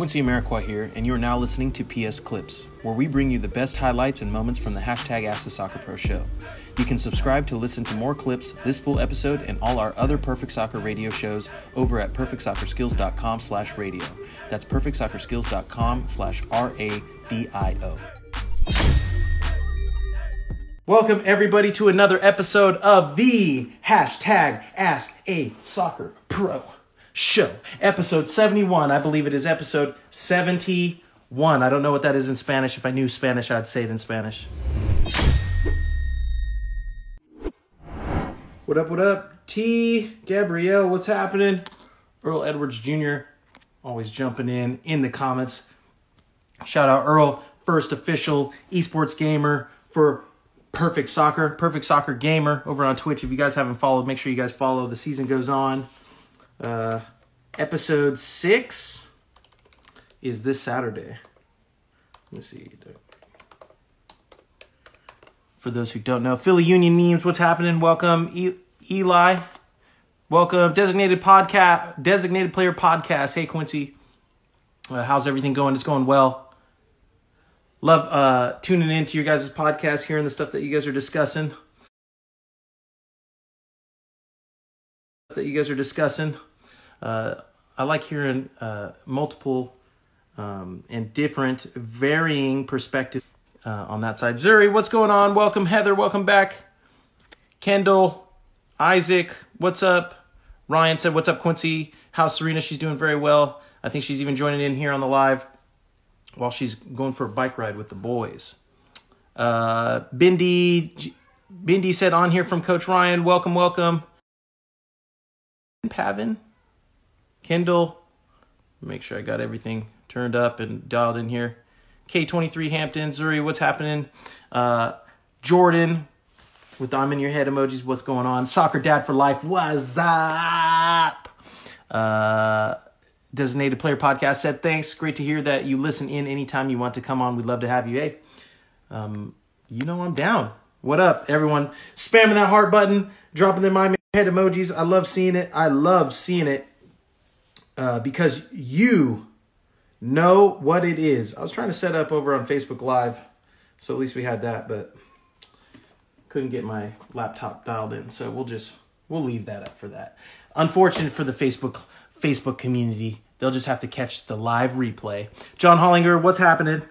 Quincy Amarikwa here, and you are now listening to PS Clips, where we bring you the best highlights and moments from the hashtag Ask the Soccer Pro show. You can subscribe to listen to more clips, this full episode, and all our other Perfect Soccer radio shows over at perfectsoccerskills.com slash radio. That's perfectsoccerskills.com slash R-A-D-I-O. Welcome, everybody, to another episode of the hashtag Ask a Soccer Pro show. Episode 71. I believe it is episode 71. I don't know what that is in Spanish. If I knew Spanish, I'd say it in Spanish. What up, what up? T. Gabrielle, what's happening? Earl Edwards Jr. always jumping in in the comments. Shout out Earl, first official esports gamer for Perfect Soccer, Perfect Soccer Gamer over on Twitch. If you guys haven't followed, make sure you guys follow. The season goes on. Uh, episode six is this Saturday. Let me see. For those who don't know, Philly Union memes. What's happening? Welcome, e- Eli. Welcome, designated podcast, designated player podcast. Hey Quincy, uh, how's everything going? It's going well. Love uh, tuning into your guys' podcast, hearing the stuff that you guys are discussing. That you guys are discussing. Uh, I like hearing uh, multiple um, and different, varying perspectives uh, on that side. Zuri, what's going on? Welcome, Heather. Welcome back. Kendall, Isaac, what's up? Ryan said, "What's up, Quincy? How's Serena? She's doing very well. I think she's even joining in here on the live while she's going for a bike ride with the boys." Uh, Bindi, Bindi said, "On here from Coach Ryan. Welcome, welcome." Pavin, Kendall, make sure I got everything turned up and dialed in here. K23 Hampton, Zuri, what's happening? Uh, Jordan, with I'm in your head emojis, what's going on? Soccer Dad for Life, what's up? Uh, Designated Player Podcast said, thanks. Great to hear that you listen in anytime you want to come on. We'd love to have you. Hey, um, you know I'm down. What up, everyone? Spamming that heart button, dropping their my head emojis. I love seeing it. I love seeing it uh, because you know what it is. I was trying to set up over on Facebook Live, so at least we had that, but couldn't get my laptop dialed in. So we'll just we'll leave that up for that. Unfortunate for the Facebook Facebook community, they'll just have to catch the live replay. John Hollinger, what's happening?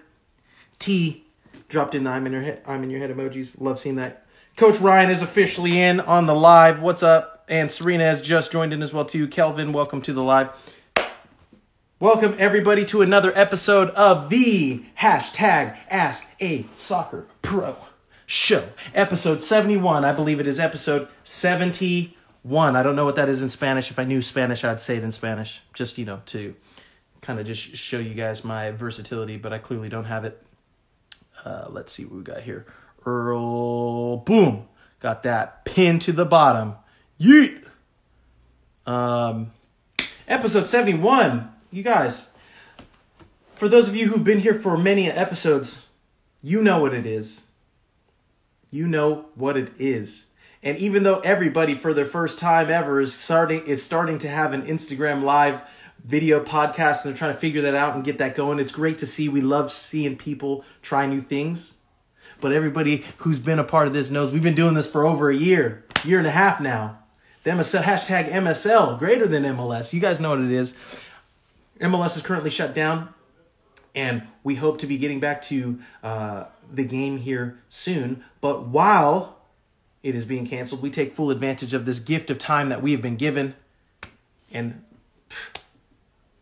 T dropped in the I'm in your head I'm in your head emojis. Love seeing that. Coach Ryan is officially in on the live. What's up? And Serena has just joined in as well too. Kelvin, welcome to the live. Welcome everybody to another episode of the hashtag Ask a Soccer Pro show. Episode 71. I believe it is episode 71. I don't know what that is in Spanish. If I knew Spanish, I'd say it in Spanish. Just, you know, to kind of just show you guys my versatility, but I clearly don't have it. Uh, let's see what we got here. Earl, boom, got that pin to the bottom. Yeet. Um, episode 71. You guys, for those of you who've been here for many episodes, you know what it is. You know what it is. And even though everybody for their first time ever is starting is starting to have an Instagram live video podcast and they're trying to figure that out and get that going, it's great to see. We love seeing people try new things. But everybody who's been a part of this knows we've been doing this for over a year, year and a half now. The MSL, hashtag MSL, greater than MLS. You guys know what it is. MLS is currently shut down, and we hope to be getting back to uh, the game here soon. But while it is being canceled, we take full advantage of this gift of time that we have been given. And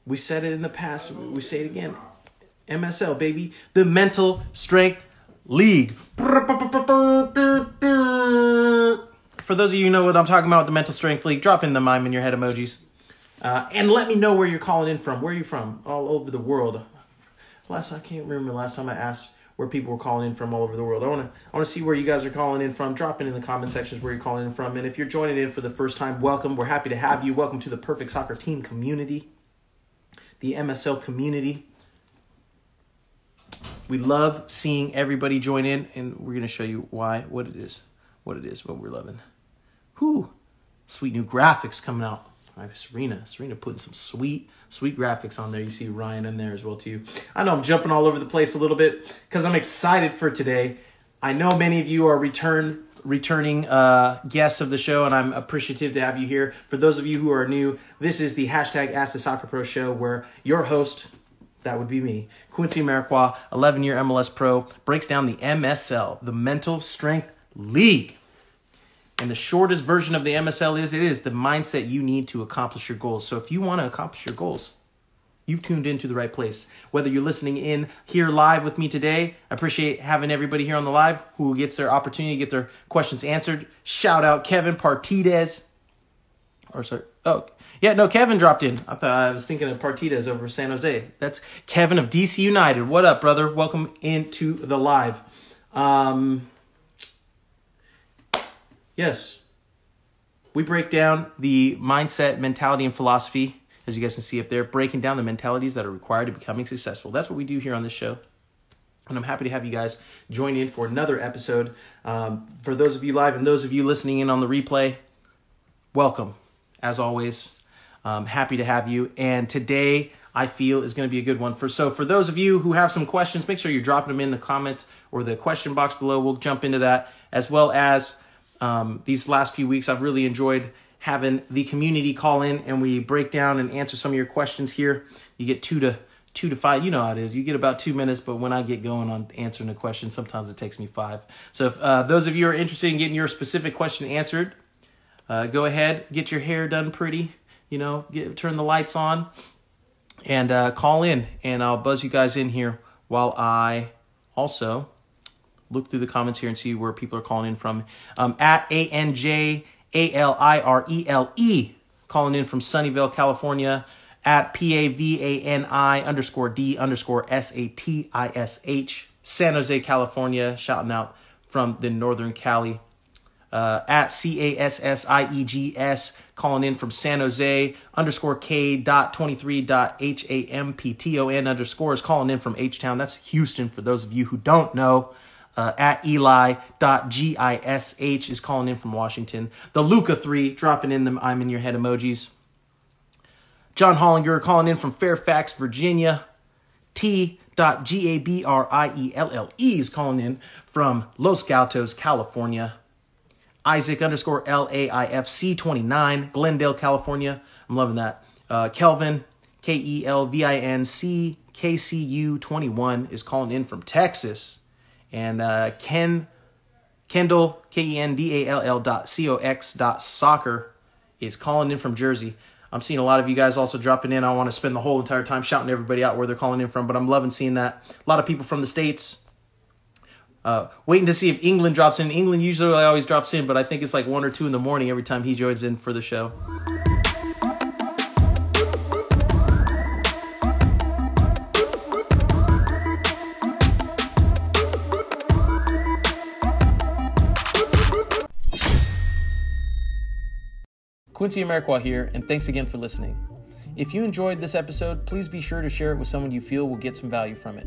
we said it in the past, we say it again. MSL, baby, the Mental Strength League. For those of you who know what I'm talking about, the Mental Strength League, drop in the mime in your head emojis. Uh, and let me know where you're calling in from. Where are you from? All over the world. Last I can't remember last time I asked where people were calling in from all over the world. I wanna I wanna see where you guys are calling in from. Drop in in the comment sections where you're calling in from. And if you're joining in for the first time, welcome. We're happy to have you. Welcome to the Perfect Soccer Team community, the MSL community. We love seeing everybody join in, and we're gonna show you why, what it is, what it is, what we're loving. Whoo, sweet new graphics coming out. My Serena, Serena putting some sweet, sweet graphics on there. You see Ryan in there as well too. I know I'm jumping all over the place a little bit because I'm excited for today. I know many of you are return returning uh, guests of the show, and I'm appreciative to have you here. For those of you who are new, this is the hashtag Ask the Soccer Pro show, where your host, that would be me, Quincy Amarikwa, 11 year MLS pro, breaks down the MSL, the Mental Strength League. And the shortest version of the MSL is it is the mindset you need to accomplish your goals. So if you want to accomplish your goals, you've tuned into the right place. Whether you're listening in here live with me today, I appreciate having everybody here on the live who gets their opportunity to get their questions answered. Shout out Kevin Partides. Or sorry, oh yeah, no, Kevin dropped in. I thought I was thinking of Partidas over San Jose. That's Kevin of DC United. What up, brother? Welcome into the live. Um, yes, we break down the mindset, mentality, and philosophy as you guys can see up there, breaking down the mentalities that are required to becoming successful. That's what we do here on this show. And I'm happy to have you guys join in for another episode. Um, for those of you live and those of you listening in on the replay, welcome. As always, um, happy to have you. And today, I feel is going to be a good one. For so for those of you who have some questions, make sure you're dropping them in the comment or the question box below. We'll jump into that as well as um, these last few weeks. I've really enjoyed having the community call in and we break down and answer some of your questions here. You get two to two to five. You know how it is. You get about two minutes, but when I get going on answering a question, sometimes it takes me five. So if uh, those of you are interested in getting your specific question answered, uh, go ahead, get your hair done pretty. You know, get, turn the lights on, and uh, call in, and I'll buzz you guys in here while I also look through the comments here and see where people are calling in from. Um, at ANJ a L I R E L E, calling in from Sunnyvale, California, at P A V A N I underscore D underscore S A T I S H, San Jose, California, shouting out from the Northern Cali. Uh, at C A S S I E G S, calling in from San Jose, underscore K dot 23 dot H A M P T O N underscores, calling in from H Town. That's Houston for those of you who don't know. Uh, at G I S H is calling in from Washington. The Luca3 dropping in the I'm in your head emojis. John Hollinger calling in from Fairfax, Virginia. T.Gabrielle is calling in from Los Gatos, California. Isaac underscore LAIFC29, Glendale, California. I'm loving that. Uh, Kelvin, K E L V I N C K C U 21 is calling in from Texas. And uh, Ken Kendall K E N D A L L dot C O X dot soccer is calling in from Jersey. I'm seeing a lot of you guys also dropping in. I want to spend the whole entire time shouting everybody out where they're calling in from, but I'm loving seeing that. A lot of people from the States. Uh, waiting to see if England drops in. England usually always drops in, but I think it's like one or two in the morning every time he joins in for the show. Quincy Amarikwa here, and thanks again for listening. If you enjoyed this episode, please be sure to share it with someone you feel will get some value from it.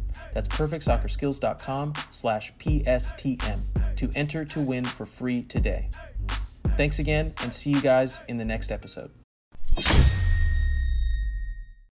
That's perfectsoccerskills.com slash PSTM to enter to win for free today. Thanks again, and see you guys in the next episode.